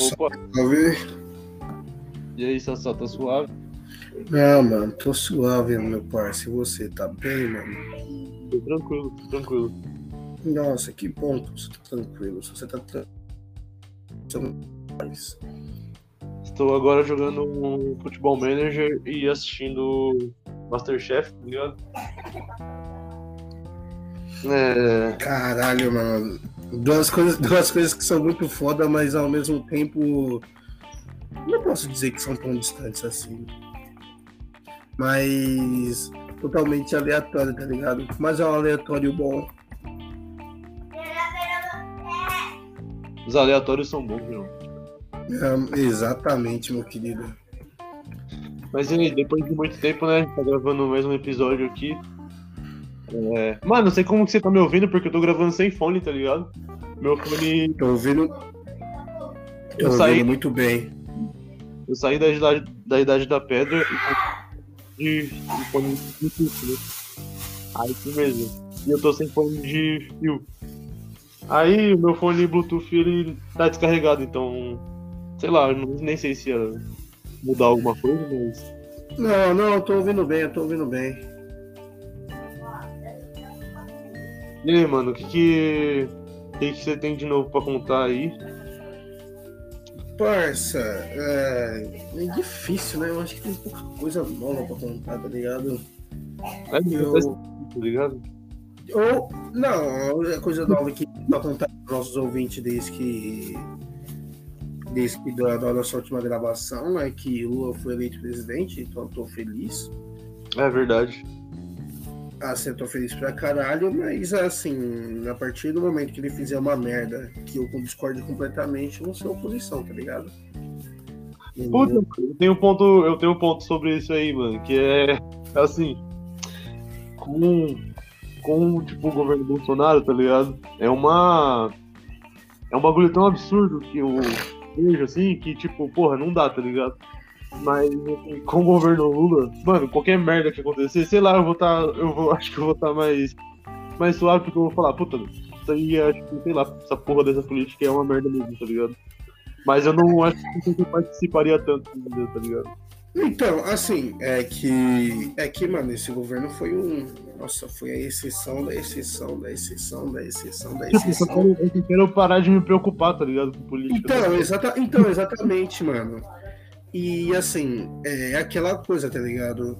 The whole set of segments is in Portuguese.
Opa, Salve. e aí, Sassá, tá suave? Ah, mano, tô suave, meu parceiro. E você, tá bem, mano? Tô tranquilo, tô tranquilo. Nossa, que bom que você tá tranquilo. Se você tá tranquilo. não. Estou agora jogando um Futebol Manager e assistindo Masterchef, tá ligado? É. Caralho, mano. Duas coisas, duas coisas que são muito foda, mas ao mesmo tempo. Não posso dizer que são tão distantes assim. Mas. Totalmente aleatório, tá ligado? Mas é um aleatório bom. Os aleatórios são bons, meu. É, exatamente, meu querido. Mas e aí, depois de muito tempo, né? a gente Tá gravando o mesmo episódio aqui. É... Mano, não sei como que você tá me ouvindo, porque eu tô gravando sem fone, tá ligado? Meu fone. Tô ouvindo. Tô Eu ouvindo saí, muito bem. eu saí da idade da, idade da pedra e de, de fone Bluetooth, né? Aí isso mesmo. E eu tô sem fone de fio. Aí o meu fone Bluetooth ele tá descarregado, então. Sei lá, eu não- nem sei se ia mudar alguma coisa, mas. Não, não, eu tô ouvindo bem, eu tô ouvindo bem. E aí, mano, o que que. O que, que você tem de novo pra contar aí? Parça, é, é difícil, né? Eu acho que tem pouca coisa nova pra contar, tá ligado? É, Eu- tá ligado? Ou, não, a coisa nova que pra contar pros nossos ouvintes desde que. Desde que da, da nossa última gravação é que Lula foi eleito presidente, então eu tô feliz. É verdade. Tô feliz pra caralho, mas assim, a partir do momento que ele fizer uma merda que eu discordo completamente, eu vou ser oposição, tá ligado? Puta, eu tenho um ponto, eu tenho um ponto sobre isso aí, mano, que é assim, com com tipo o governo Bolsonaro, tá ligado? É uma é um bagulho tão absurdo que eu vejo assim que tipo, porra, não dá, tá ligado? Mas assim, com o governo Lula, mano, qualquer merda que acontecer, sei lá, eu vou tá, eu vou, acho que eu vou estar mais mais suave porque eu vou falar, puta, isso aí acho que, sei lá, essa porra dessa política é uma merda mesmo, tá ligado? Mas eu não acho que eu participaria tanto, tá ligado? Então, assim, é que. É que, mano, esse governo foi um. Nossa, foi a exceção da exceção da exceção da exceção da Tipo, eu exceção. quero, eu quero parar de me preocupar, tá ligado? Com política. Então, exata, então, exatamente, mano. E assim, é aquela coisa, tá ligado?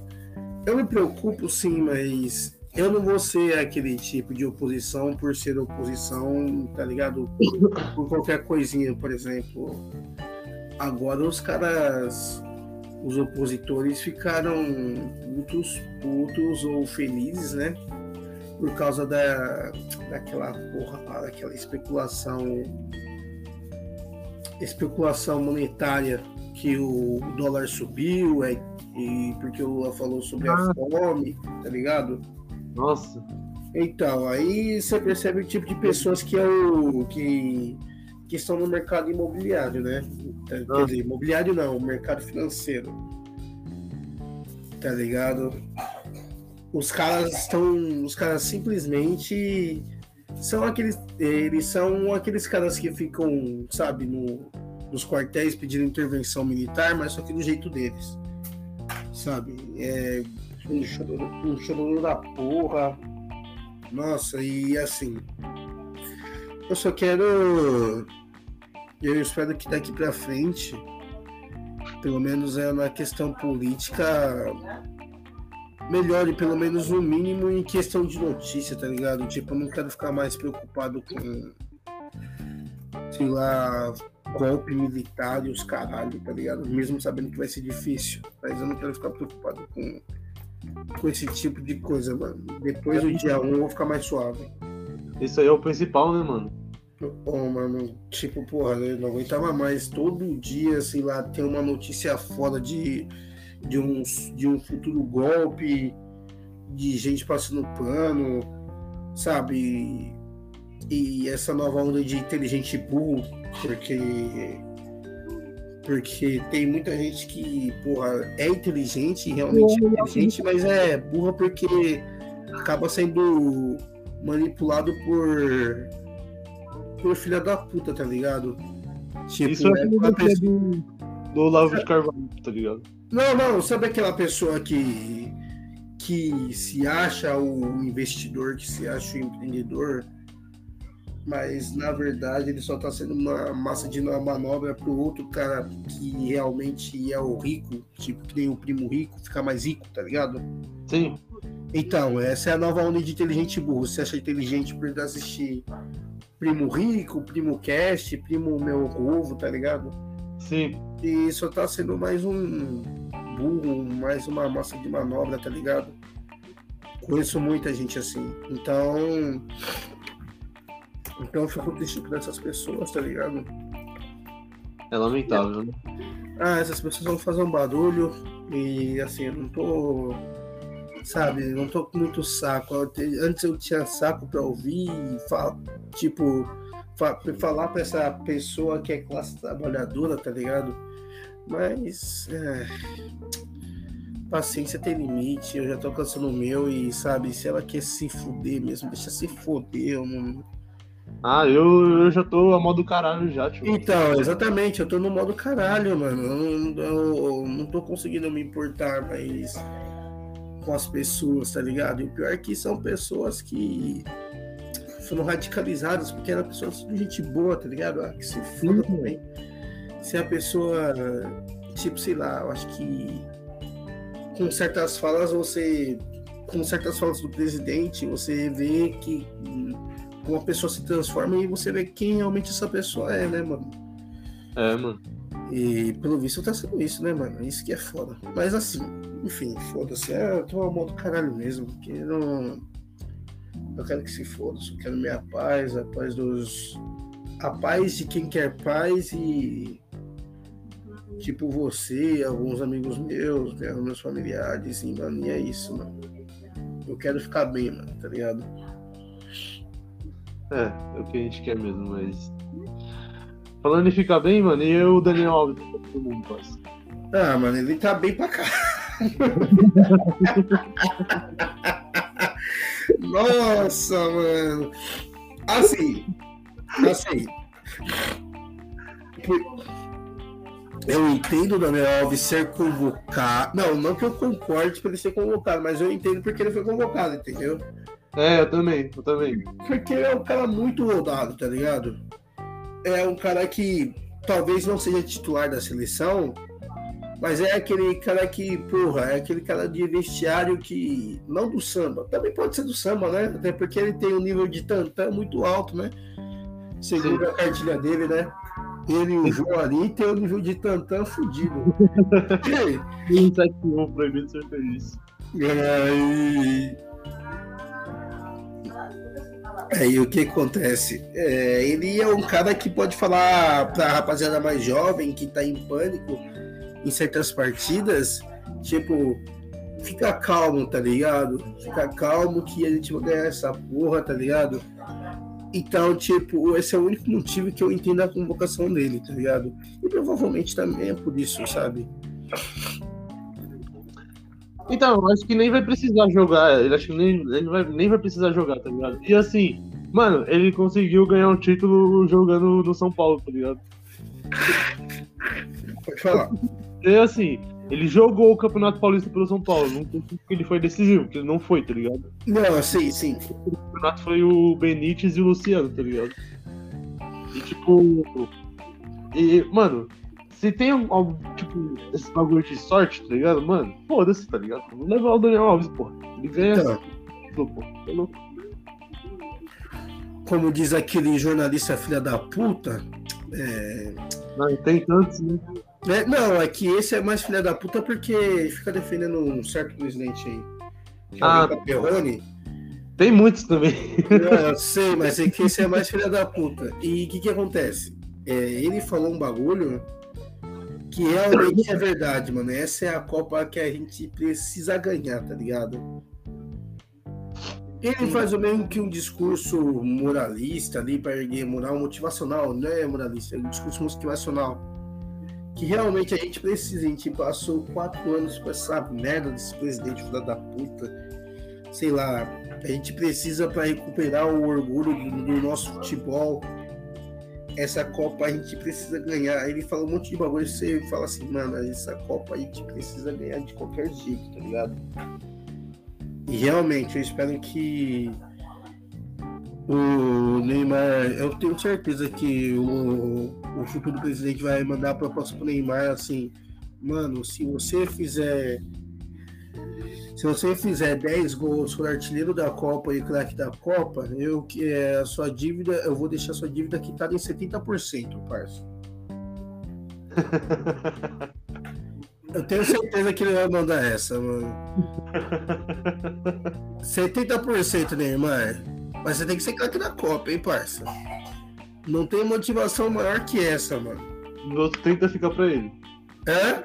Eu me preocupo sim, mas eu não vou ser aquele tipo de oposição por ser oposição, tá ligado? Por qualquer coisinha, por exemplo. Agora os caras, os opositores ficaram putos, putos ou felizes, né? Por causa da, daquela porra daquela especulação especulação monetária que o dólar subiu é, e porque o Lula falou sobre a Ah. fome, tá ligado? Nossa. Então, aí você percebe o tipo de pessoas que é o que, que estão no mercado imobiliário, né? Tá- Quer Ah. dizer, imobiliário não, mercado financeiro. Tá ligado? Os caras estão. Os caras simplesmente são aqueles. Eles são aqueles caras que ficam, sabe, no, nos quartéis pedindo intervenção militar, mas só que do jeito deles. Sabe? É um chororô, um da porra. Nossa, e assim. Eu só quero. Eu espero que daqui pra frente, pelo menos é na questão política, melhore pelo menos o mínimo em questão de notícia, tá ligado? Tipo, eu não quero ficar mais preocupado com. Sei lá, golpe militar e os caralho, tá ligado? Mesmo sabendo que vai ser difícil. Mas eu não quero ficar preocupado com, com esse tipo de coisa, mano. Depois do dia 1 eu vou ficar mais suave. Isso aí é o principal, né, mano? Ô, mano, tipo, porra, eu não aguentava mais todo dia, sei lá, ter uma notícia foda de, de, um, de um futuro golpe, de gente passando pano, sabe? E essa nova onda de inteligente burro, porque. Porque tem muita gente que, porra, é inteligente, realmente é inteligente, mas é burra porque acaba sendo manipulado por por filha da puta, tá ligado? Tipo, Isso é é uma do, pessoa- do, do Olavo de Carvalho, tá ligado? Não, não, sabe aquela pessoa que, que se acha o investidor, que se acha o empreendedor, mas na verdade ele só tá sendo uma massa de uma manobra pro outro cara que realmente é o rico, tipo que nem o primo rico, ficar mais rico, tá ligado? Sim. Então, essa é a nova onda de inteligente burro. Você acha inteligente por assistir Primo Rico, Primo Cast, Primo Meu Ovo, tá ligado? Sim. E só tá sendo mais um burro, mais uma massa de manobra, tá ligado? Conheço muita gente assim. Então. Então eu fico triste por essas pessoas, tá ligado? É lamentável, né? Ah, essas pessoas vão fazer um barulho e assim, eu não tô. Sabe, não tô com muito saco. Eu te- Antes eu tinha saco pra ouvir e fa- tipo, fa- falar pra essa pessoa que é classe trabalhadora, tá ligado? Mas. é, Paciência tem limite, eu já tô cansando o meu e, sabe, se ela quer se fuder mesmo, deixa se fuder, eu não. Ah, eu, eu já tô a modo caralho já, tio. Então, exatamente, eu tô no modo caralho, mano. Eu, não- eu- eu não tô conseguindo me importar mais com as pessoas, tá ligado? E o pior é que são pessoas que foram radicalizadas porque eram pessoas de gente boa, tá ligado? Ah, que se foda também. Se a pessoa, tipo, sei lá, eu acho que com certas falas você. Com certas falas do presidente, você vê que uma pessoa se transforma e você vê quem realmente essa pessoa é, né, mano? É, mano. E pelo visto tá sendo isso, né, mano? Isso que é foda. Mas assim, enfim, foda-se. É, eu tô mão do caralho mesmo, porque eu não. Eu quero que se foda, só quero minha paz, a paz dos. A paz de quem quer paz e. Tipo você, alguns amigos meus, né, meus familiares, e, mano, e é isso, mano. Eu quero ficar bem, mano, tá ligado? É, é o que a gente quer mesmo, mas. Falando em ficar bem, mano, e o Daniel Alves, todo mundo, parça. Ah, mano, ele tá bem pra cá. Nossa, mano. Assim, assim. Eu entendo o Daniel Alves ser convocado. Não, não que eu concorde pra ele ser convocado, mas eu entendo porque ele foi convocado, entendeu? É, eu também, eu também. Porque é um cara muito rodado, tá ligado? É um cara que talvez não seja titular da seleção, mas é aquele cara que, porra, é aquele cara de vestiário que. Não do samba, também pode ser do samba, né? Até porque ele tem um nível de tantã muito alto, né? Segundo Sim. a cartilha dele, né? Ele e o João ali tem um nível de tantã fudido. 171 proibido ser feliz. Aí o que acontece? É, ele é um cara que pode falar pra rapaziada mais jovem que tá em pânico em certas partidas, tipo, fica calmo, tá ligado? Fica calmo que a gente vai ganhar essa porra, tá ligado? Então, tipo, esse é o único motivo que eu entendo a convocação dele, tá ligado? E provavelmente também é por isso, sabe? Então, acho que nem vai precisar jogar. Ele acho que nem, ele vai, nem vai precisar jogar, tá ligado? E assim, mano, ele conseguiu ganhar um título jogando no São Paulo, tá ligado? Pode falar. E assim, ele jogou o Campeonato Paulista pelo São Paulo. Não sei se ele foi decisivo, porque ele não foi, tá ligado? Não, sim, sim. O campeonato foi o Benítez e o Luciano, tá ligado? E tipo. E, mano, se tem algum, tipo, esse bagulho de sorte, tá ligado? Mano, foda-se, tá ligado? Vamos levar o Daniel Alves, porra. Ele ganha Então. título. Tá louco? como diz aquele jornalista filha da puta, é... Não, tem tantos, né? é, não, é que esse é mais filha da puta porque fica defendendo um certo presidente aí. Que é Ah. o Perrone. Tem muitos também. Não, eu sei, mas é que esse é mais filha da puta. E o que que acontece? É, ele falou um bagulho que realmente é verdade, mano. Essa é a Copa que a gente precisa ganhar, tá ligado? Ele faz o mesmo que um discurso moralista ali para erguer moral motivacional, não é moralista, é um discurso motivacional. Que realmente a gente precisa. A gente passou quatro anos com essa merda desse presidente filho da puta. Sei lá, a gente precisa para recuperar o orgulho do, do nosso futebol. Essa Copa a gente precisa ganhar. Ele fala um monte de bagulho e você fala assim, mano, essa Copa a gente precisa ganhar de qualquer jeito, tá ligado? E realmente, eu espero que o Neymar, eu tenho certeza que o, o futuro presidente vai mandar a proposta pro Neymar assim, mano, se você fizer se você fizer 10 gols for artilheiro da Copa e craque da Copa, eu é a sua dívida, eu vou deixar sua dívida quitada em 70%, parça. Eu tenho certeza que ele vai mandar essa, mano. 70% Neymar. Mas você tem que ser craque da Copa, hein, parça? Não tem motivação maior que essa, mano. Os outros 30 fica pra ele. É?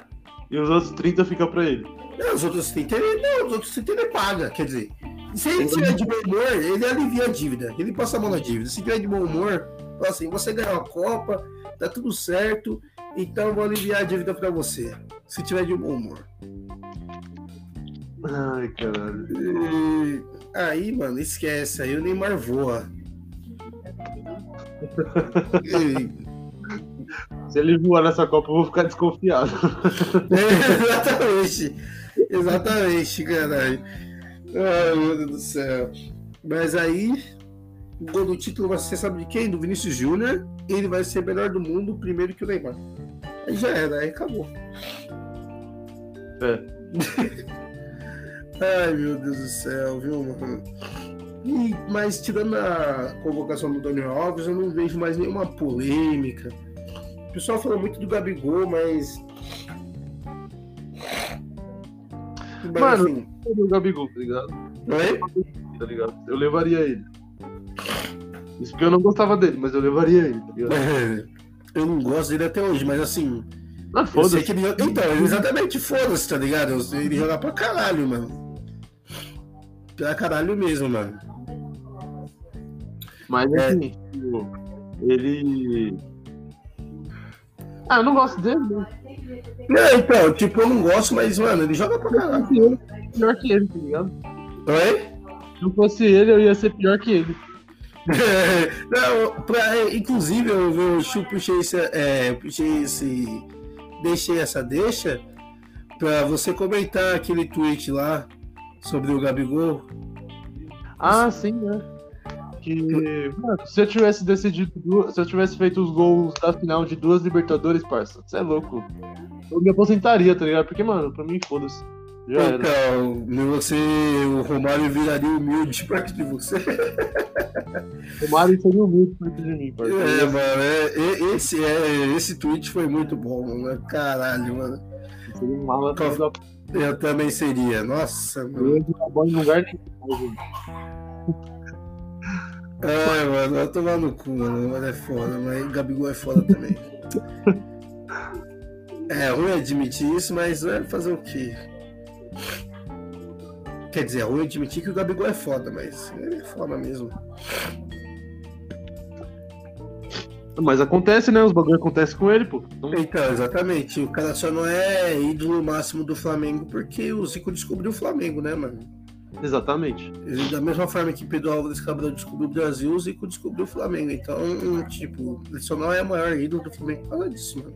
E os outros 30 fica pra ele. Não, os outros 30 ele, não, os outros 30 ele paga. Quer dizer, se ele tiver de bom humor, ele alivia a dívida. Ele passa a mão na dívida. Se tiver de bom humor, fala assim: você ganhou a Copa, tá tudo certo, então eu vou aliviar a dívida pra você. Se tiver de bom humor. Ai, caralho. E aí, mano, esquece. Aí o Neymar voa. E- Se ele voar nessa Copa, eu vou ficar desconfiado. É, exatamente. Exatamente, caralho. Ai, meu Deus do céu. Mas aí, o gol do título vai ser, sabe de quem? Do Vinícius Júnior. Ele vai ser melhor do mundo primeiro que o Neymar. Aí já era, aí acabou. É. Ai, meu Deus do céu, viu, mano? E, mas tirando a convocação do Daniel Alves, eu não vejo mais nenhuma polêmica. O pessoal fala muito do Gabigol, mas. Mas, Mano, assim, O Gabigol, tá ligado? Oi? Tá ligado? Eu levaria ele. Isso porque eu não gostava dele, mas eu levaria ele, tá ligado? Eu não gosto dele até hoje, mas assim. Ah, foda-se. ele... Então, exatamente, foda-se, tá ligado? Eu- Ele joga pra caralho, mano. Pra caralho mesmo, mano. Mas É. assim, tipo, ele. Ah, eu não gosto dele, né? Não, então, tipo, eu não gosto, mas, mano, ele joga pra caralho. Pior que ele, tá ligado? Oi? Se não fosse ele, eu ia ser pior que ele. não, pra, inclusive, eu, eu, eu puxei esse. É, eu puxei esse. Deixei essa deixa pra você comentar aquele tweet lá sobre o Gabigol. Ah, sim, né? Que, mano, se eu tivesse decidido, duas- se eu tivesse feito os gols da final de duas Libertadores, parça, você é louco. Eu me aposentaria, tá ligado? Porque, mano, pra mim, foda-se. Já era. Então, você, o Romário viraria humilde perto de você. O Mário seria muito perto de mim, parça. É, mano, é, e- esse, é, esse tweet foi muito bom, mano. Caralho, mano. Seria um mala Qual- Eu também seria. Nossa, Eu mano. ia jogar bola em lugar nenhum, gente. Ai, mano, vai tomar no cu, mano. Mas é foda, mas Gabigol é foda também. É ruim admitir isso, mas é fazer o quê? Quer dizer, é ruim admitir que o Gabigol é foda, mas ele é foda mesmo. Mas acontece, né? Os bagulho acontece com ele, pô. Então, Então, exatamente. O cara só não é ídolo máximo do Flamengo porque o Zico descobriu o Flamengo, né, mano? Exatamente. Ele, da mesma forma que Pedro Álvares Cabral descobriu o Brasil, o Zico descobriu o Flamengo. Então, tipo, ele só não é o maior ídolo do Flamengo por causa disso, mano.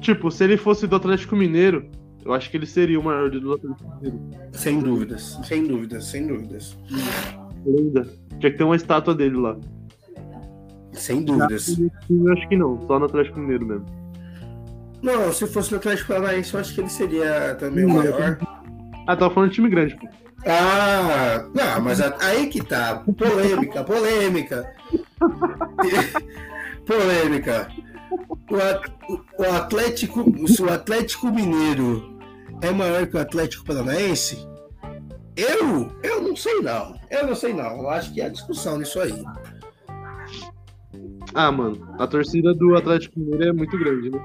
Tipo, se ele fosse do Atlético Mineiro, eu acho que ele seria o maior do Atlético Mineiro. Sem dúvidas, sem dúvidas, sem dúvidas. Ainda. Tinha que ter uma estátua dele lá. Sem dúvidas. Eu acho que não, só no Atlético Mineiro mesmo. Não, se fosse no Atlético Paranaense, eu acho que ele seria também o maior. Ah, tava falando de time grande, pô. Ah, não, mas a- aí que tá. Polêmica, polêmica. polêmica. O, At- o Atlético, se o Atlético Mineiro é maior que o Atlético Paranaense, eu, eu não sei não. Eu não sei não. Eu acho que há discussão nisso aí. Ah, mano, a torcida do Atlético Mineiro é muito grande, né?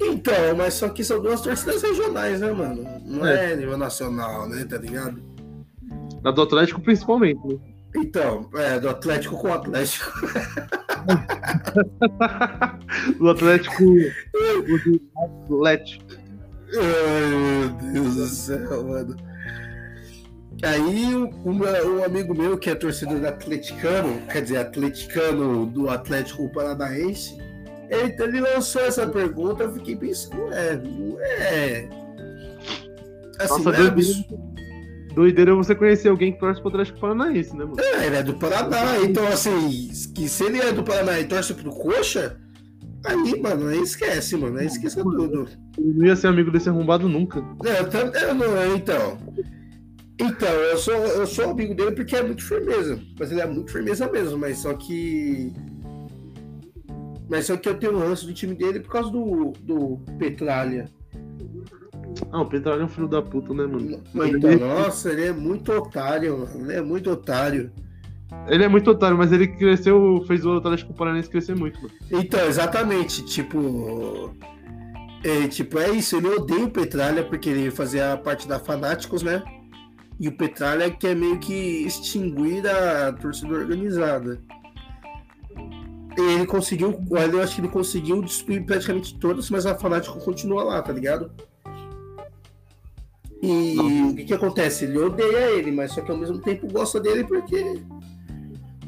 Então, mas só que são duas torcidas regionais, né, mano? Não é, nível nacional, né? Tá ligado? A do Atlético principalmente, né? Então, é, do Atlético com o Atlético. do Atlético. o do Atlético. Ai, meu Deus do céu, mano. Aí um, um, amigo meu que é torcedor do atleticano, quer dizer, atleticano do Atlético Paranaense, ele, ele lançou essa pergunta, eu fiquei pensando, é, não é. Assim, Nossa, é doideira você conhecer alguém que torce pro Atlético Paranaense, né, mano? É, ele é do Paraná, então assim, que se ele é do Paraná e torce pro Coxa, aí, mano, aí esquece, mano, aí esqueça tudo. Eu não ia ser amigo desse arrombado nunca. É, eu, eu não, então. Então, eu sou, eu sou amigo dele porque é muito firmeza. Mas ele é muito firmeza mesmo, mas só que. Mas só que eu tenho um ranço do time dele por causa do, do Petralha. Ah, o Petralha é um filho da puta, né, mano? Então, ele... Nossa, ele é muito otário, mano. Ele é muito otário. Ele é muito otário, mas ele cresceu, fez o Atlético Paranaense crescer muito, mano. Então, exatamente. Tipo. É, tipo, é isso. Ele odeia o Petralha porque ele fazia parte da Fanáticos, né? E o Petralha quer meio que extinguir a torcida organizada. Ele conseguiu, eu acho que ele conseguiu destruir praticamente todas, mas a Fanático continua lá, tá ligado? E Não. o que, que acontece? Ele odeia ele, mas só que ao mesmo tempo gosta dele porque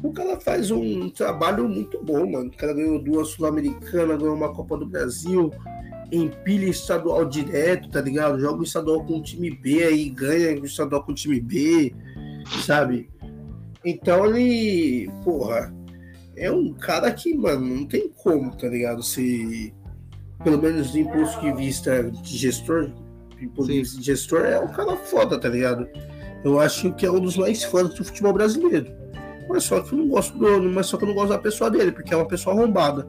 o cara faz um trabalho muito bom, mano. O cara ganhou duas Sul-Americanas, ganhou uma Copa do Brasil, empilha estadual direto, tá ligado? Joga o estadual com o time B aí, ganha o estadual com o time B, sabe? Então ele, porra, é um cara que, mano, não tem como, tá ligado? Se, pelo menos do imposto de vista de gestor, de gestor, é um cara foda, tá ligado? Eu acho que é um dos mais fodas do futebol brasileiro. Mas só que eu não gosto do, mas só que eu não gosto da pessoa dele, porque é uma pessoa arrombada.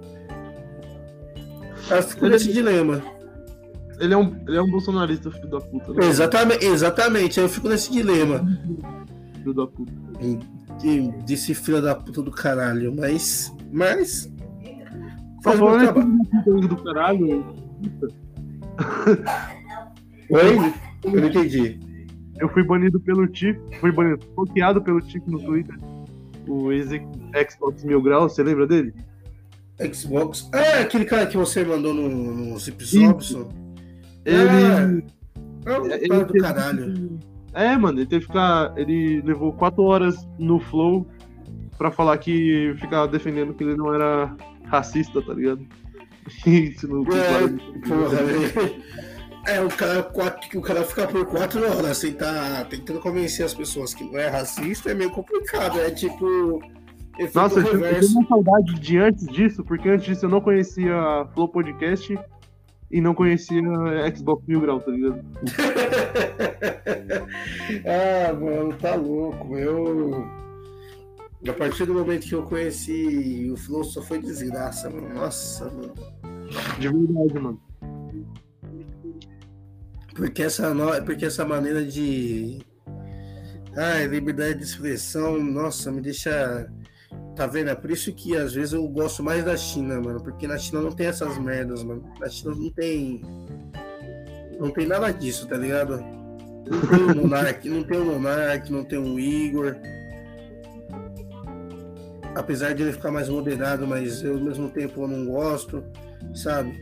Eu fico nesse dilema. Ele é um, ele é um bolsonarista, filho da puta. Né? Exatamente, exatamente, eu fico nesse dilema. Filho da puta. Disse filho da puta do caralho, mas. Mas. Faz tá falando do caralho. Oi? Eu não entendi. Eu fui banido pelo Tico, fui banido, bloqueado pelo Tico no Twitter. O Xbox Mil Grau, você lembra dele? Xbox. É, aquele cara que você mandou no, no Zip. Ele. É, é um cara do caralho. É, mano, ele teve que ficar. Ele levou quatro horas no Flow pra falar que ficava defendendo que ele não era racista, tá ligado? Isso não é, porra, é, o cara, quatro, o cara ficar por quatro horas sem tá tentando convencer as pessoas que não é racista é meio complicado. É tipo nossa, eu, eu tenho uma saudade de antes disso, porque antes disso eu não conhecia Flow Podcast e não conhecia Xbox Mil Grau, tá ligado? ah, mano, tá louco. Eu. A partir do momento que eu conheci o Flow, só foi desgraça, mano. Nossa, mano. De verdade, mano. Porque essa, no... Porque essa maneira de. Ai, liberdade de expressão, nossa, me deixa Tá vendo? É por isso que às vezes eu gosto mais da China, mano. Porque na China não tem essas merdas, mano. Na China não tem. Não tem nada disso, tá ligado? Não tem o Monark, não tem o Monark, não tem o Igor. Apesar de ele ficar mais moderado, mas eu ao mesmo tempo eu não gosto, sabe?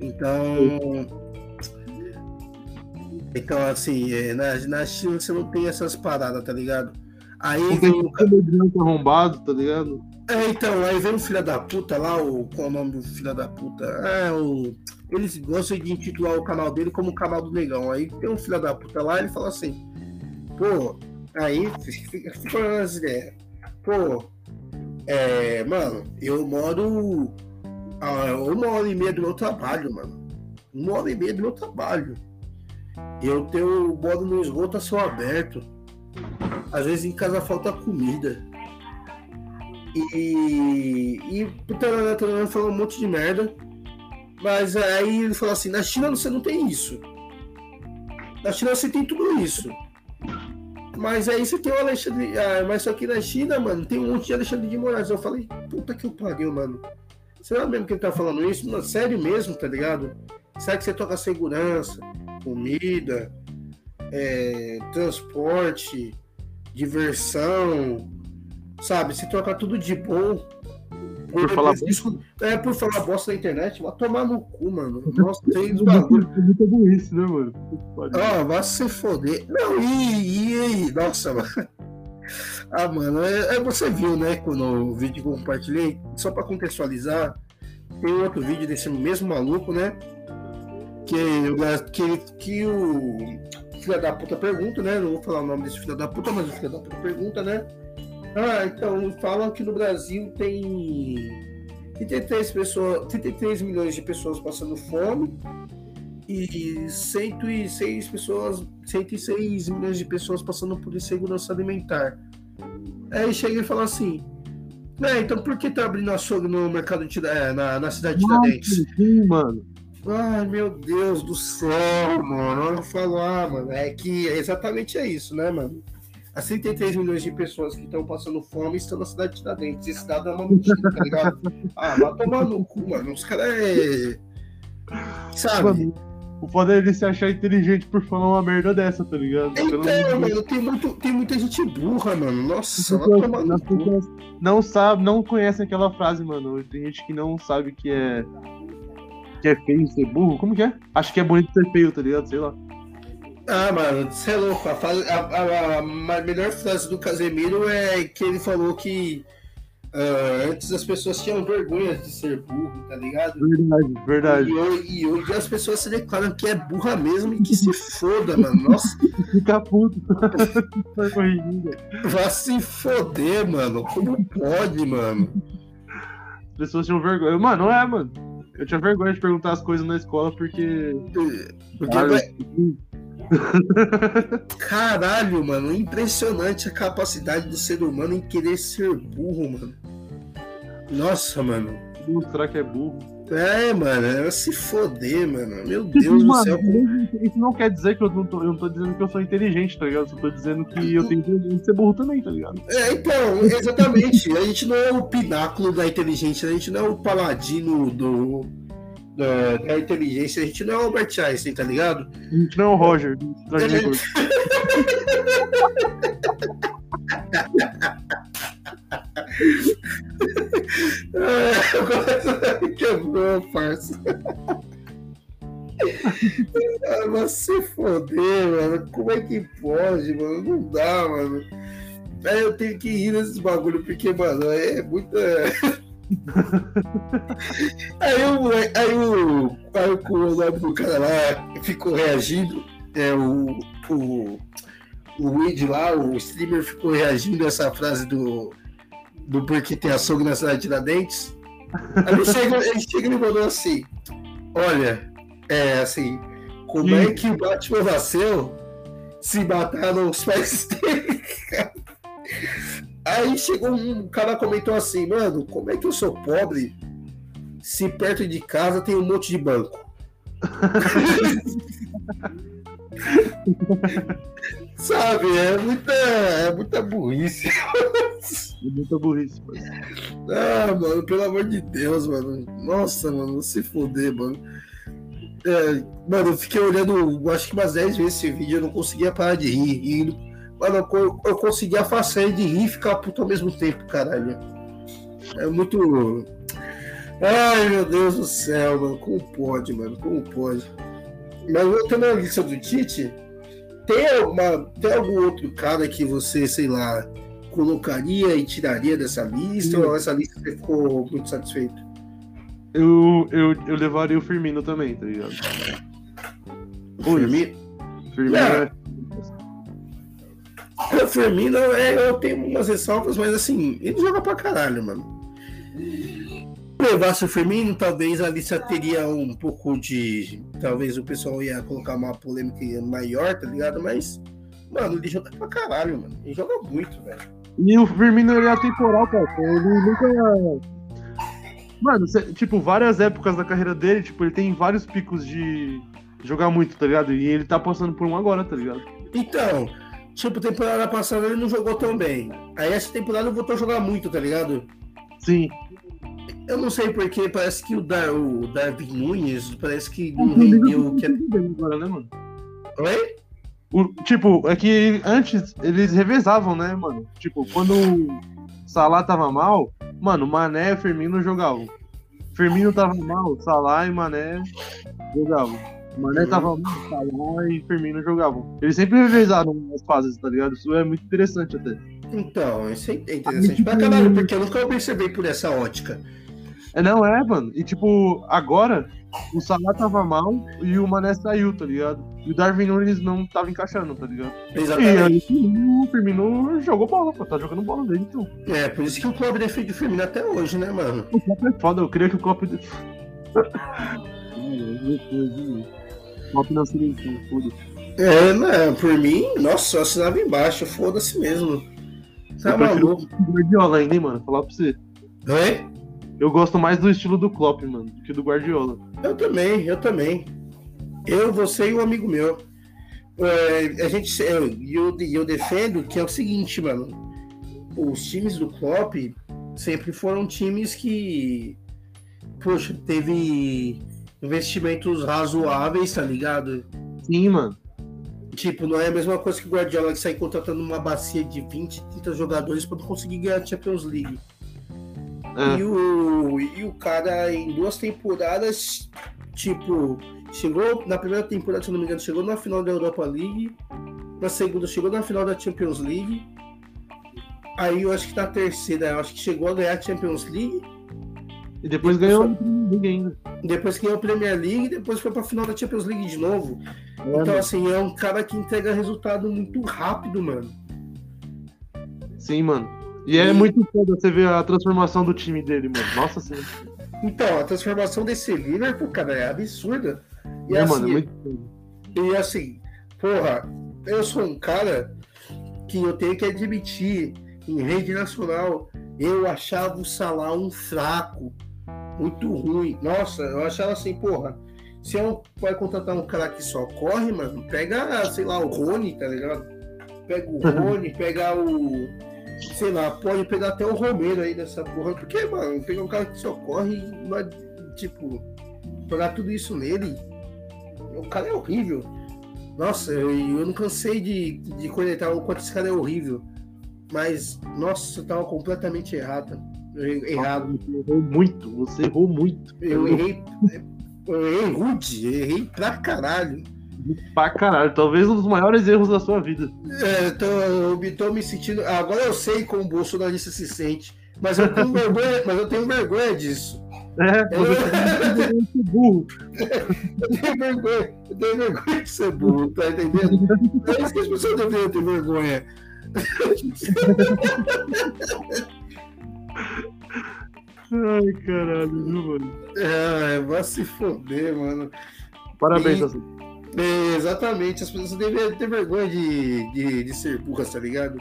Então. Então, assim, é, na, na China você não tem essas paradas, tá ligado? Aí vem o comediante arrombado, tá ligado? É, então, aí vem o filho da puta lá, o, qual é o nome do filho da puta? É, o. Eles gostam de intitular o canal dele como o canal do negão. Aí tem um filho da puta lá, ele fala assim, pô, aí fica, fica as ideias. Pô, é, mano, eu moro a uma hora e meia do meu trabalho, mano. Uma hora e meia do meu trabalho. Eu tenho, moro no esgoto a céu aberto às vezes em casa falta comida. E, e o Taranã falou um monte de merda. Mas aí ele falou assim: na China você não tem isso. Na China você tem tudo isso. Mas aí você tem o Alexandre. Ah, mas só que na China, mano, tem um monte de Alexandre de Moraes. Eu falei: puta que eu pariu, mano. Será mesmo que ele tá falando isso? Não, sério mesmo, tá ligado? Será que você toca segurança, comida, é, transporte? Diversão, sabe? Se trocar tudo de bom Por, Por falar por, é, por falar bosta na internet, vai tomar no cu, mano. Nossa, tem uns bagulho. É muita burrice, né, mano? Ah, vai se foder. Não, e, e, e nossa, mano. Ah, mano, é, é, você viu, né, quando o vídeo que eu compartilhei, só pra contextualizar, tem outro vídeo desse mesmo maluco, né? Que, que, que o filho da puta pergunta, né? Não vou falar o nome desse filho da puta, mas o filho da puta pergunta, né? Ah, então falam que no Brasil tem 33, pessoas, 33 milhões de pessoas passando fome e 106 pessoas, 106 milhões de pessoas passando por insegurança alimentar. Aí chega e fala assim: né, então por que tá abrindo açougue no mercado de, é, na, na cidade de Tiradentes? Sim, mano. Ai, meu Deus do céu, mano. Eu falo, ah, mano, é que exatamente é isso, né, mano? As 33 milhões de pessoas que estão passando fome estão na cidade de Tiradentes. Esse dado é uma mentira, tá ligado? Ah, vai tomar no cu, mano. Os caras é. Sabe? O poder de se achar inteligente por falar uma merda dessa, tá ligado? Então, mano, tem, muito, tem muita gente burra, mano. Nossa, vai tomar no cu. Não sabe, não conhece aquela frase, mano. Tem gente que não sabe que é. Que é feio ser burro. Como que é? Acho que é bonito ser feio, tá ligado? Sei lá. Ah, mano, você é louco. A, a, a, a, melhor frase do Casemiro é que ele falou que uh, antes as pessoas tinham vergonha de ser burro, tá ligado? Verdade, verdade. E hoje, e hoje as pessoas se declaram que é burra mesmo e que se foda, mano. Nossa. Fica puto. Vai se foder, mano. Como pode, mano? As pessoas tinham vergonha. Mano, não é, mano. Eu tinha vergonha de perguntar as coisas na escola porque. Porque vai... Caralho, mano, impressionante a capacidade do ser humano em querer ser burro, mano. Nossa, mano. Mostrar que é burro. É, mano, é se foder, mano. Meu Deus do céu. Isso não quer dizer que eu não, tô, eu não tô dizendo que eu sou inteligente, tá ligado? Eu só tô dizendo que eu tenho que ser burro também, tá ligado? É, então, exatamente. a gente não é o pináculo da inteligência, a gente não é o paladino do, da, da, inteligência. A gente não é o Albert Einstein, tá ligado? A gente não é o Roger. A gente... é, agora quebrou, parça. mas se foder, mano. Como é que pode, mano? Não dá, mano. Aí eu tenho que ir nesses bagulho, porque, mano, é muita. aí, o, aí, o, aí o, nome do cara lá ficou reagindo. É, o, o, o Weed lá, o streamer, ficou reagindo a essa frase do, do porque tem açougue na cidade de Tiradentes. Aí ele chega, ele chega e me mandou assim: Olha, é assim, como é que o Batman nasceu se mataram os pais dele? Aí chegou um cara comentou assim, mano, como é que eu sou pobre se perto de casa tem um monte de banco? Sabe, é muita, é muita burrice. É muita burrice, mano. Ah, mano, pelo amor de Deus, mano. Nossa, mano, se foder, mano. É, mano, eu fiquei olhando, acho que umas 10 vezes esse vídeo, eu não conseguia parar de rir. E Mano, eu, eu consegui a façanha de rir e ficar puto ao mesmo tempo, caralho. É muito. Ai, meu Deus do céu, mano. Como pode, mano? Como pode? Mas voltando à lista do Tite, tem, alguma, tem algum outro cara que você, sei lá, colocaria e tiraria dessa lista? Sim. Ou essa lista você ficou muito satisfeito? Eu, eu, eu levaria o Firmino também, tá ligado? Firmino? Firmino é. é o Firmino, é, eu tenho umas ressalvas, mas assim, ele joga pra caralho, mano. Levasse o Firmino, talvez a lista teria um pouco de. Talvez o pessoal ia colocar uma polêmica maior, tá ligado? Mas, mano, ele joga pra caralho, mano. Ele joga muito, velho. E o Firmino ele é atemporal, cara. Ele nunca. Mano, tipo, várias épocas da carreira dele, tipo, ele tem vários picos de jogar muito, tá ligado? E ele tá passando por um agora, tá ligado? Então, Tipo, temporada passada ele não jogou tão bem. Aí essa temporada voltou a jogar muito, tá ligado? Sim. Eu não sei porque parece que o, Dar, o Darwin Nunes parece que não rendeu o que é. Agora, né, mano? Oi? O, tipo, é que antes eles revezavam, né, mano? Tipo, quando o Salah tava mal, Mano, Mané e Firmino jogavam. Firmino tava mal, Salah e Mané jogavam. Mané Uhum. tava mal, Salah e Firmino jogavam. Eles sempre revezaram as fases, tá ligado? Isso é muito interessante até. Então, isso é interessante pra caralho, porque eu nunca percebi por essa ótica. É, não é, mano. E tipo, agora o Salah tava mal e o Mané saiu, tá ligado? E o Darwin Nunes não tava encaixando, tá ligado? E aí Exatamente. o Firmino jogou bola, pô. Tá jogando bola dele, então. É, por isso que o Klopp defende o Firmino até hoje, né, mano? O Klopp é foda, eu queria que o Klopp. Klopp na seleção, foda É, não, por mim, nossa, eu assinava embaixo, foda-se mesmo. Tá Eu maluco. o Guardiola ainda, hein, mano? Falar pra você. Oi? Eu gosto mais do estilo do Klopp, mano, do que do Guardiola. Eu também, eu também. Eu, você e um amigo meu. É, a gente, eu, eu, eu defendo que é o seguinte, mano. Os times do Klopp sempre foram times que, poxa, teve investimentos razoáveis, tá ligado? Sim, mano. Tipo, não é a mesma coisa que o Guardiola que sai contratando uma bacia de 20, 30 jogadores para conseguir ganhar a Champions League. É. E, o, e o cara, em duas temporadas, tipo, chegou na primeira temporada, se não me engano, chegou na final da Europa League. Na segunda, chegou na final da Champions League. Aí eu acho que na terceira, eu acho que chegou a ganhar a Champions League. E depois ganhou ninguém ainda. Depois ganhou a Premier League e depois foi pra final da Champions League de novo. É, Então, mano. assim, é um cara que entrega resultado muito rápido, mano. Sim, mano. E é muito foda você ver a transformação do time dele, mano. Nossa senhora. Então, a transformação desse Liverpool, cara, é absurda. E É, assim, mano, é muito foda. E assim, porra, eu sou um cara que eu tenho que admitir, em rede nacional, eu achava o Salah um fraco, muito ruim. Nossa, eu achava assim, porra, se eu vai contratar um cara que só corre, mano, pega, sei lá, o Rony, tá ligado? Pega o Rony, pega o. Sei lá, pode pegar até o Romero aí nessa porra. Porque, mano, pegar um cara que só corre e vai, tipo, jogar tudo isso nele. O cara é horrível. Nossa, eu, eu não cansei de, de conectar o quanto esse cara é horrível. Mas, nossa, eu tava completamente errado. Eu- Errado. Você errou muito, você errou muito. Eu errei. Eu errei rude, errei pra caralho. Pra caralho. Talvez um dos maiores erros da sua vida. É, tô, eu tô me sentindo. Agora eu sei como o bolsonarista se sente. Mas eu tenho vergonha, mas eu tenho vergonha disso. É, você tá muito burro. Eu tenho vergonha, eu tenho vergonha de ser burro, tá entendendo? É isso que as pessoas deveriam ter vergonha. Ai, caralho, viu, mano? É, vai se foder, mano. Parabéns, E- assim. É, exatamente, as pessoas deveriam ter vergonha de, de, de ser burras, tá ligado?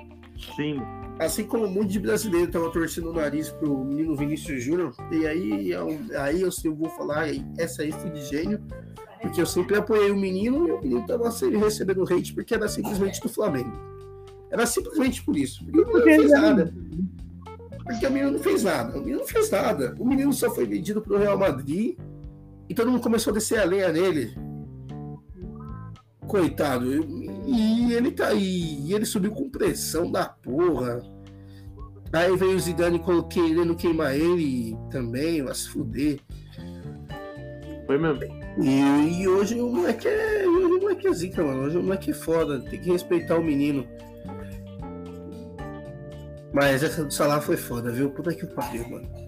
Sim. Assim como um monte de brasileiro tava torcendo o nariz pro menino Vinícius Júnior, e aí, eu- aí eu, eu vou falar, essa aí fui de gênio, porque eu sempre apoiei o menino e o menino tava sempre recebendo hate porque era simplesmente do Flamengo. Era simplesmente por isso. Porque o menino não fez nada. Porque o menino não fez nada. O menino não fez nada. O menino só foi vendido pro Real Madrid e todo mundo começou a descer a lenha nele. Coitado. E ele tá aí. E ele subiu com pressão da porra. Aí veio o Zidane e querendo queimar ele também, vai se fuder. Foi mesmo. E, e hoje o moleque é. Hoje o moleque é zica, mano. Hoje o moleque é foda. Tem que respeitar o menino. Mas essa do Salah foi foda, viu? Puta que pariu, mano.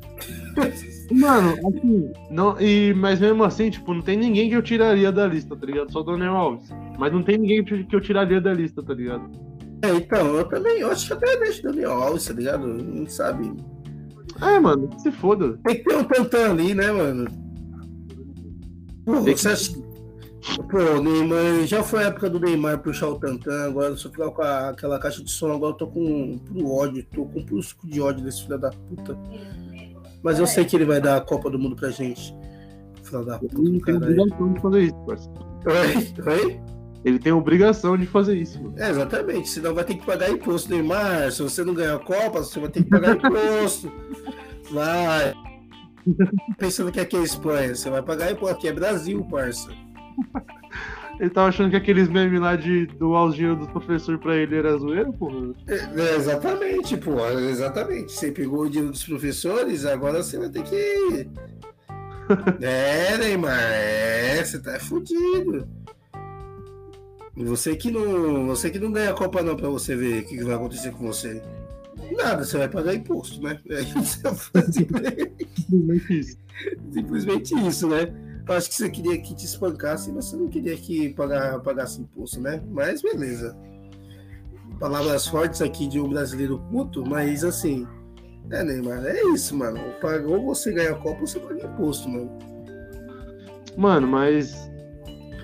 Mano, assim, não, e, mas mesmo assim, tipo, não tem ninguém que eu tiraria da lista, tá ligado? Só o Daniel Alves. Mas não tem ninguém que que eu tiraria da lista, tá ligado? É, então, eu também, eu acho que até deixo o Daniel Alves, tá ligado? Não sabe. É, mano, que se foda. Tem que ter um tantão ali, né, mano? Pô, que- você acha. Pô, o Neymar, já foi a época do Neymar puxar o tantã, agora se eu ficar com a- aquela caixa de som, agora eu tô com pro ódio, tô com um suco de ódio desse filho da puta. Mas eu sei que ele vai dar a Copa do Mundo pra gente. Filho da puta, Ele tem obrigação de fazer isso, parceiro. Oi? Oi? Ele tem obrigação de fazer isso, mano. É, exatamente, senão vai ter que pagar imposto, Neymar. Se você não ganhar a Copa, você vai ter que pagar imposto. Vai. Pensando que aqui é Espanha, você vai pagar imposto. Aqui é Brasil, parça. Ele tava achando que aqueles memes lá de doar os dinheiro do professor pra ele era zoeira, porra. É, é, exatamente, pô. Exatamente. Você pegou o dinheiro dos professores, agora você vai ter que. é, Neymar, é, você tá fudido. Você que não, você que não ganha a Copa não para você ver o que vai acontecer com você. Nada, você vai pagar imposto, né? É simplesmente isso. Simplesmente isso, né? Eu acho que você queria que te espancasse, mas você não queria que pagar, pagasse imposto, né? Mas beleza. Palavras fortes aqui de um brasileiro puto, mas assim. É, Neymar, é isso, mano. Ou você ganha a Copa ou você paga imposto, mano. Mano, mas.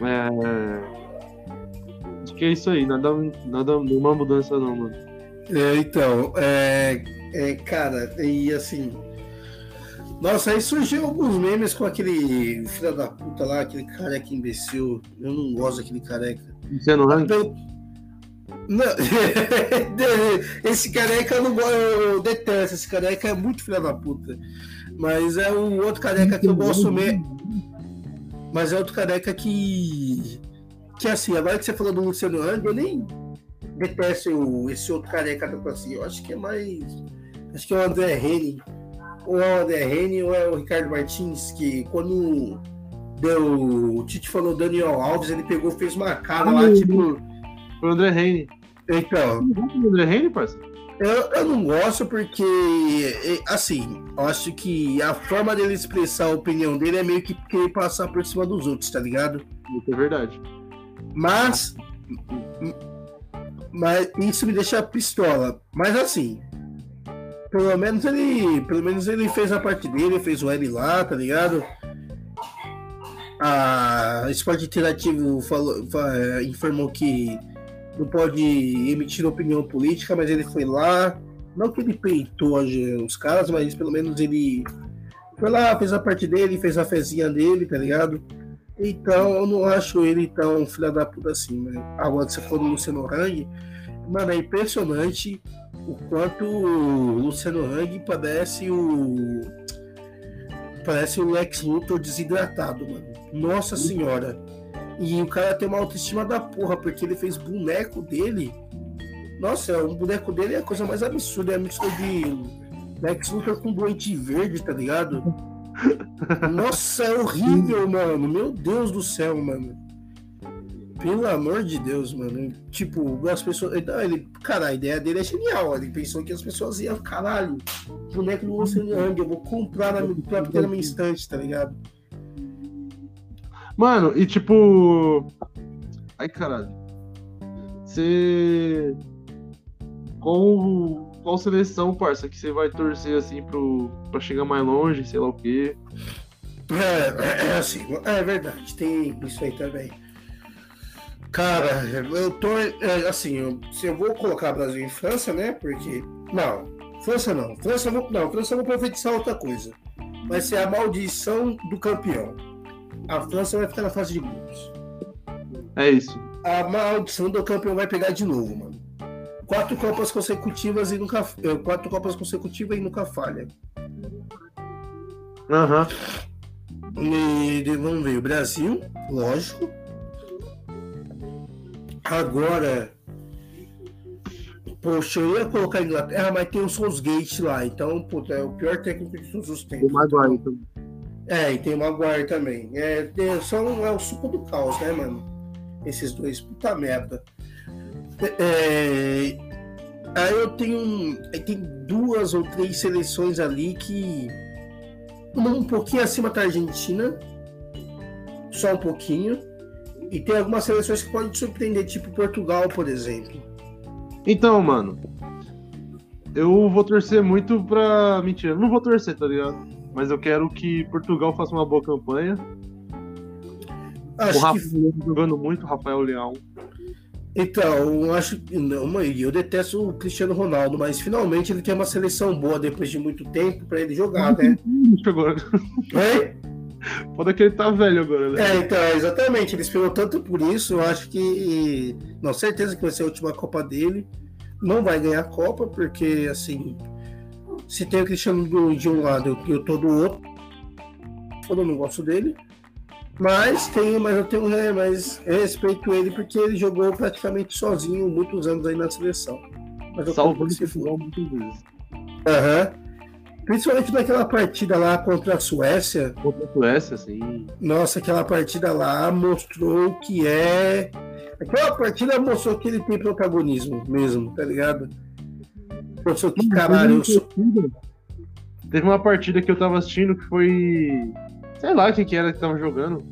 É que é isso aí, nada, nada, nenhuma mudança não, mano. É, então, é, é, cara, e assim. Nossa, aí surgiu alguns memes com aquele filho da puta lá, aquele careca imbecil. Eu não gosto daquele careca. Você não rank? Não, esse careca eu não gosto, eu detesto. Esse careca é muito filho da puta. Mas é um outro careca que eu gosto mesmo. Mas é outro careca que que assim, agora que você falou do Luciano Hang, eu nem detesto esse outro careca assim. Eu acho que é mais. Acho que é o André Rene. Ou é o André Rene ou é o Ricardo Martins, que quando deu. O Tite falou Daniel Alves, ele pegou, fez uma cara lá, tipo. O André Rene. Então. O André Rene, parceiro? Eu, eu não gosto porque, assim, eu acho que a forma dele expressar a opinião dele é meio que querer passar por cima dos outros, tá ligado? Isso é verdade. Mas, mas isso me deixa pistola. Mas assim, pelo menos ele, pelo menos ele fez a parte dele, fez o L lá, tá ligado? A Esporte Interativo falou, informou que não pode emitir opinião política, mas ele foi lá. Não que ele peitou os caras, mas pelo menos ele foi lá, fez a parte dele, fez a fezinha dele, tá ligado? Então, eu não acho ele tão filha da puta assim, né? Agora, se for do Luciano Hang, mano, é impressionante o quanto o Luciano Hang parece o. Parece o Lex Luthor desidratado, mano. Nossa senhora. E o cara tem uma autoestima da porra, porque ele fez boneco dele. Nossa, o boneco dele é a coisa mais absurda. É a mistura de Lex Luthor com doente verde, tá ligado? Nossa, é horrível, mano. Meu Deus do céu, mano. Pelo amor de Deus, mano. Tipo, as pessoas. Ele, cara, a ideia dele é genial. Ele pensou que as pessoas iam, caralho, boneco do Oceanang, eu vou comprar na, pra ter na minha instante, tá ligado? Mano, e tipo. Ai, caralho. Você. Com qual seleção, parça, que você vai torcer assim pro, pra chegar mais longe, sei lá o quê? É, é assim, é verdade, tem isso aí também. Cara, eu tô. É, assim, eu, se eu vou colocar Brasil e França, né? Porque. Não, França não. França não, não, França eu vou profetizar outra coisa. Vai ser a maldição do campeão. A França vai ficar na fase de grupos. É isso. A maldição do campeão vai pegar de novo, mano quatro Copas consecutivas e nunca. Eh, quatro Copas consecutivas e nunca falha. Aham. Uhum. E vamos ver, o Brasil, lógico. Agora. Poxa, eu ia colocar a Inglaterra, mas tem o Southgate lá, então, puta, é o pior técnico de todos os tempos. O Maguire também. É, e tem o Maguire também. É, é, são, é o suco do caos, né, mano? Esses dois, puta merda. É, aí eu tenho. Tem duas ou três seleções ali que. Uma um pouquinho acima da Argentina. Só um pouquinho. E tem algumas seleções que podem te surpreender, tipo Portugal, por exemplo. Então, mano. Eu vou torcer muito pra. Mentira, eu não vou torcer, tá ligado? Mas eu quero que Portugal faça uma boa campanha. Acho o Rafael que... jogando muito, Rafael Leão. Então, eu acho que não, eu detesto o Cristiano Ronaldo, mas finalmente ele tem uma seleção boa depois de muito tempo para ele jogar, né? Agora. Oi? Pode que ele tá velho agora, né? É, então, exatamente. Ele esperou tanto por isso. Eu acho que. Não, certeza que vai ser a última Copa dele. Não vai ganhar a Copa, porque, assim. Se tem o Cristiano de um lado e eu tô do outro. Eu não gosto dele. Mas tenho, mas eu tenho, é, mas eu respeito ele porque ele jogou praticamente sozinho muitos anos aí na seleção. Mas eu Salvando esse futebol muitas vezes. Aham. Principalmente naquela partida lá contra a Suécia. Contra a Suécia, sim. Nossa, aquela partida lá mostrou que é. Aquela partida mostrou que ele tem protagonismo mesmo, tá ligado? Mostrou que, caralho, eu sou. Teve uma partida que eu tava assistindo que foi. Sei lá quem que era que tava jogando.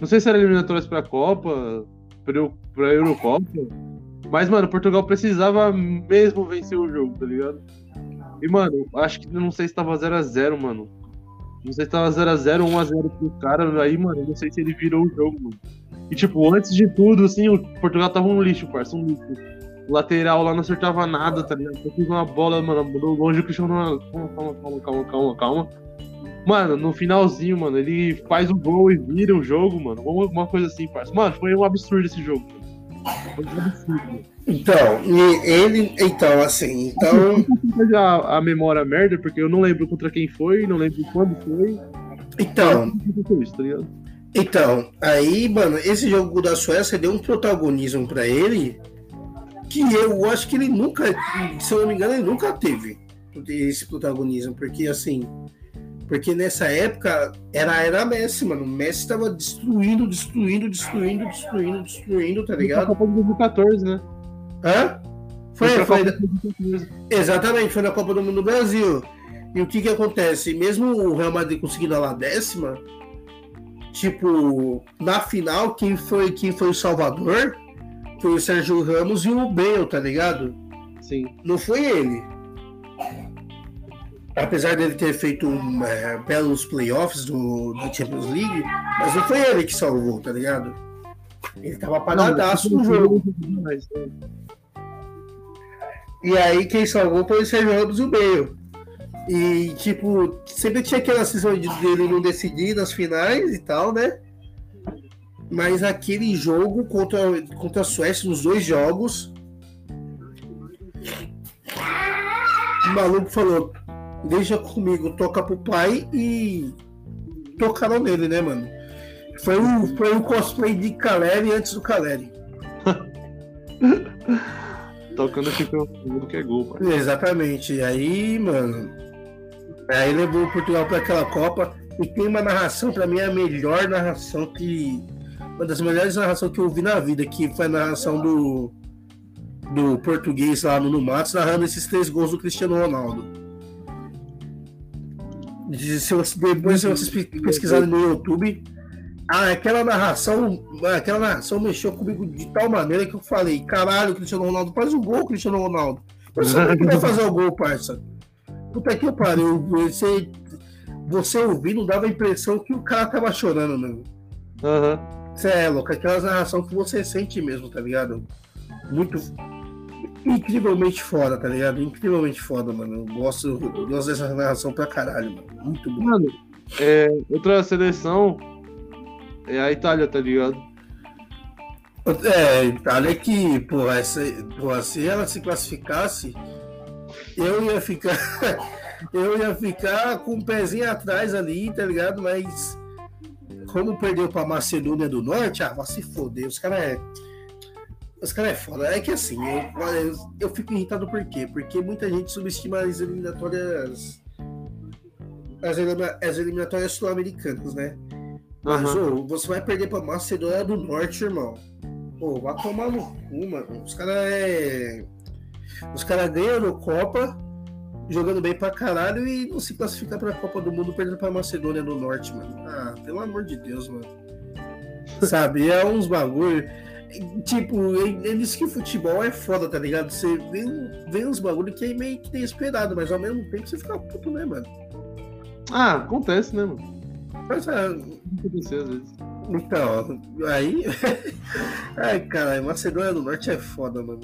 Não sei se era eliminatórias pra Copa, pra, pra Eurocopa. Mas, mano, Portugal precisava mesmo vencer o jogo, tá ligado? E, mano, acho que não sei se tava 0x0, mano. Não sei se tava 0x0 ou 1x0 pro cara. Aí, mano, não sei se ele virou o jogo, mano. E, tipo, antes de tudo, assim, o Portugal tava um lixo, parça, um lixo. O lateral lá não acertava nada, tá ligado? Eu fiz uma bola, mano, mandou longe o Cristiano Ronaldo. Calma, calma, calma, calma, calma, calma. Mano, no finalzinho, mano, ele faz o gol e vira o jogo, mano. Alguma coisa assim, parça. Mano, foi um absurdo esse jogo. Foi um absurdo. Então, ele. Então, assim, então. A, a memória merda, porque eu não lembro contra quem foi, não lembro quando foi. Então. Tá? Então, aí, mano, esse jogo da Suécia deu um protagonismo para ele que eu acho que ele nunca, se eu não me engano, ele nunca teve esse protagonismo, porque assim, porque nessa época era era Messi, mano. O Messi tava destruindo, destruindo, destruindo, destruindo, destruindo, tá ligado? Copa de 2014, né? Hã? Foi, Foi foi, 2014. exatamente, foi na Copa do Mundo do Brasil. E o que que acontece? Mesmo o Real Madrid conseguindo a lá décima, tipo, na final, quem foi, quem foi o salvador foi o Sérgio Ramos e o Bale, tá ligado? Sim. Não foi ele. Apesar dele ter feito um, é, belos playoffs do, do Champions League, mas não foi ele que salvou, tá ligado? Ele tava paradaço no jogo. Mas, é, E aí quem salvou foi o Sérgio Ramos e o Bale. E, tipo, sempre tinha aquela sensação de dele não decidir nas finais e tal, né? Mas aquele jogo contra, contra a Suécia, nos dois jogos, o maluco falou: Deixa comigo, toca pro pai e tocaram nele, né, mano? Foi um, foi um cosplay de Caleri antes do Caleri. Tocando pelo mundo que é gol, pô. Exatamente. E aí, mano. Aí levou o Portugal para aquela Copa. E tem uma narração, pra mim, é a melhor narração que. Uma das melhores narrações que eu vi na vida, que foi a narração do. Do português lá no Matos, narrando esses três gols do Cristiano Ronaldo. Se você, depois, se vocês pe- pesquisarem no YouTube, ah, aquela narração, aquela narração mexeu comigo de tal maneira que eu falei, caralho, Cristiano Ronaldo, faz o gol, Cristiano Ronaldo. Mas como que vai fazer o gol, parça? Puta que pariu, você, você ouvindo dava a impressão que o cara tava chorando. Aham. Você é louco, aquela narração que você sente mesmo, tá ligado? Muito. Incrivelmente foda, tá ligado? Incrivelmente foda, mano. Eu gosto, eu gosto dessa narração pra caralho, mano. Muito bom. Mano, é, outra seleção é a Itália, tá ligado? É, Itália que, porra, essa, porra, se ela se classificasse, eu ia ficar. eu ia ficar com o pezinho atrás ali, tá ligado? Mas como perdeu pra Macedônia do Norte, ah, vai se foder. Os caras é. Os caras é foda. É que assim, eu, eu, eu fico irritado por quê? Porque muita gente subestima as eliminatórias. As, elimina- as eliminatórias sul-americanas, né? Mas, Aham. ô, você vai perder pra Macedônia do Norte, irmão. Pô, vai tomar no cu, mano. Os caras é. Os caras ganham no Copa, jogando bem pra caralho e não se classificar pra Copa do Mundo perdendo pra Macedônia do Norte, mano. Ah, pelo amor de Deus, mano. Sabe, é uns bagulho. Tipo, eles que futebol é foda, tá ligado? Você vê, vê uns bagulho que é meio que inesperado, mas ao mesmo tempo você fica puto, né, mano? Ah, acontece, né, mano? Mas, ah, vezes. Então, aí. Ai, caralho, Macedônia do Norte é foda, mano.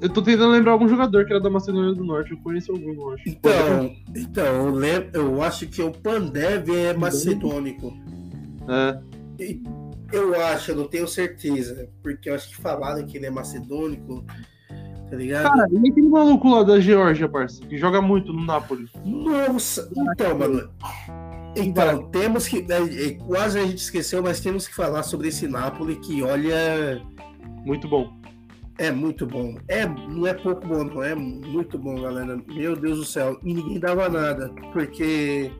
Eu tô tentando lembrar algum jogador que era da Macedônia do Norte. Eu conheço algum, eu acho. Então, então eu, lembro, eu acho que o Pandev é macedônico. É. E Eu acho, eu não tenho certeza. Porque eu acho que falaram que ele é macedônico, tá ligado? Cara, e aquele maluco lá da Geórgia, parça, que joga muito no Napoli. Nossa, então, mano. Então, temos que. É, é, quase a gente esqueceu, mas temos que falar sobre esse Napoli que, olha. Muito bom. É muito bom. É, não é pouco bom, não. É muito bom, galera. Meu Deus do céu. E ninguém dava nada. Porque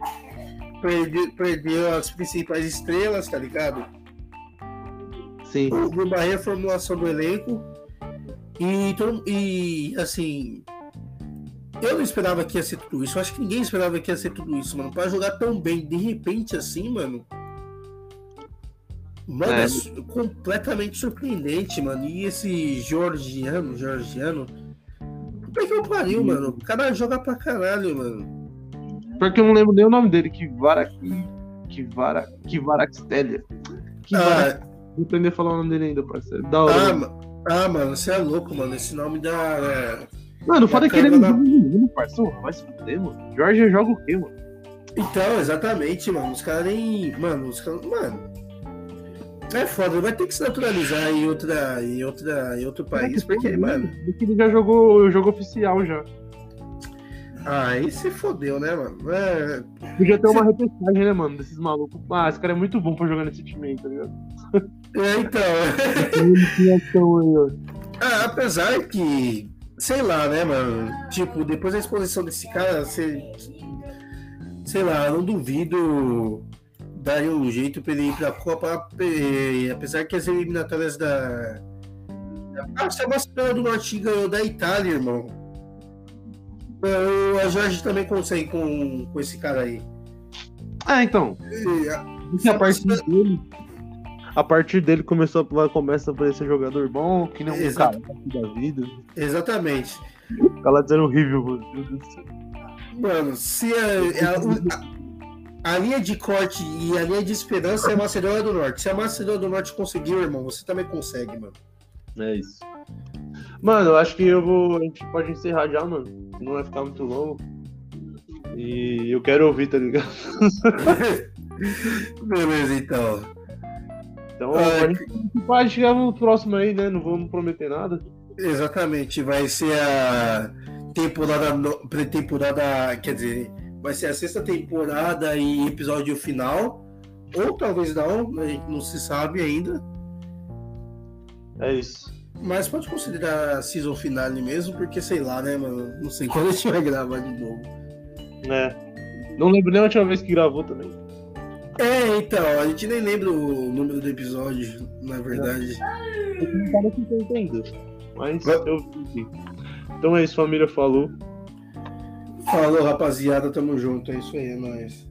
perdeu, perdeu as principais estrelas, tá ligado? Sim. O Bahia formulação do elenco. E, e assim, eu não esperava que ia ser tudo isso. Eu acho que ninguém esperava que ia ser tudo isso, mano. Pra jogar tão bem, de repente, assim, mano. Mano, é, é completamente surpreendente, mano. E esse Georgiano, Georgiano. Por que eu pariu, Sim. mano? O cara joga pra caralho, mano. Porque eu não lembro nem o nome dele. Que vara. Que vara. Que varaxtélia. Que vara. Ah, Vou aprender a falar o nome dele ainda, parceiro. Da hora. Ah, ah, mano, você é louco, mano. Esse nome da. É... Mano, foda que ele é da... menino, parceiro. Vai se fuder, mano. Jorge joga o quê, mano? Então, exatamente, mano. Os caras nem. Mano, os caras. Mano. É foda, vai ter que se naturalizar em, outra, em, outra, em outro país, é porque, mano. Porque ele já jogou o jogo oficial já. Ah, aí se fodeu, né, mano? É... Podia ter uma repescagem, né, mano, desses malucos. Ah, esse cara é muito bom pra jogar nesse time aí, tá ligado? É, então. ah, apesar que, sei lá, né, mano? Tipo, depois da exposição desse cara, você. Sei lá, não duvido daria um jeito pra ele ir pra Copa. Apesar que as eliminatórias da. Ah, Sebastião do Norte ganhou da Itália, irmão. O Jorge também consegue com, com esse cara aí. Ah, então. E, a, a partir dele. A partir dele começou a, começa a aparecer jogador bom, que nem um cara da vida. Exatamente. Cara dizendo horrível, mano. Mano, se a, a, a, linha de corte e a linha de esperança é a Macedônia do Norte. Se a Macedônia do Norte conseguiu, irmão, você também consegue, mano. É isso. Mano, eu acho que eu vou. A gente pode encerrar já, mano. Não vai ficar muito longo. E eu quero ouvir, tá ligado? Beleza, então. Então a gente pode chegar no próximo aí, né? Não vamos prometer nada. Exatamente, vai ser a temporada. Pré-temporada. Quer dizer, vai ser a sexta temporada e episódio final. Ou talvez não, a gente não se sabe ainda. É isso. Mas pode considerar a season finale mesmo, porque sei lá, né, mano? Não sei quando a gente vai gravar de novo. É. Não lembro nem a última vez que gravou também. É, então, a gente nem lembra o número do episódio, na verdade. Eu não que. Mas eu vi. Então é isso, família. Falou. Falou, rapaziada. Tamo junto. É isso aí, é nóis.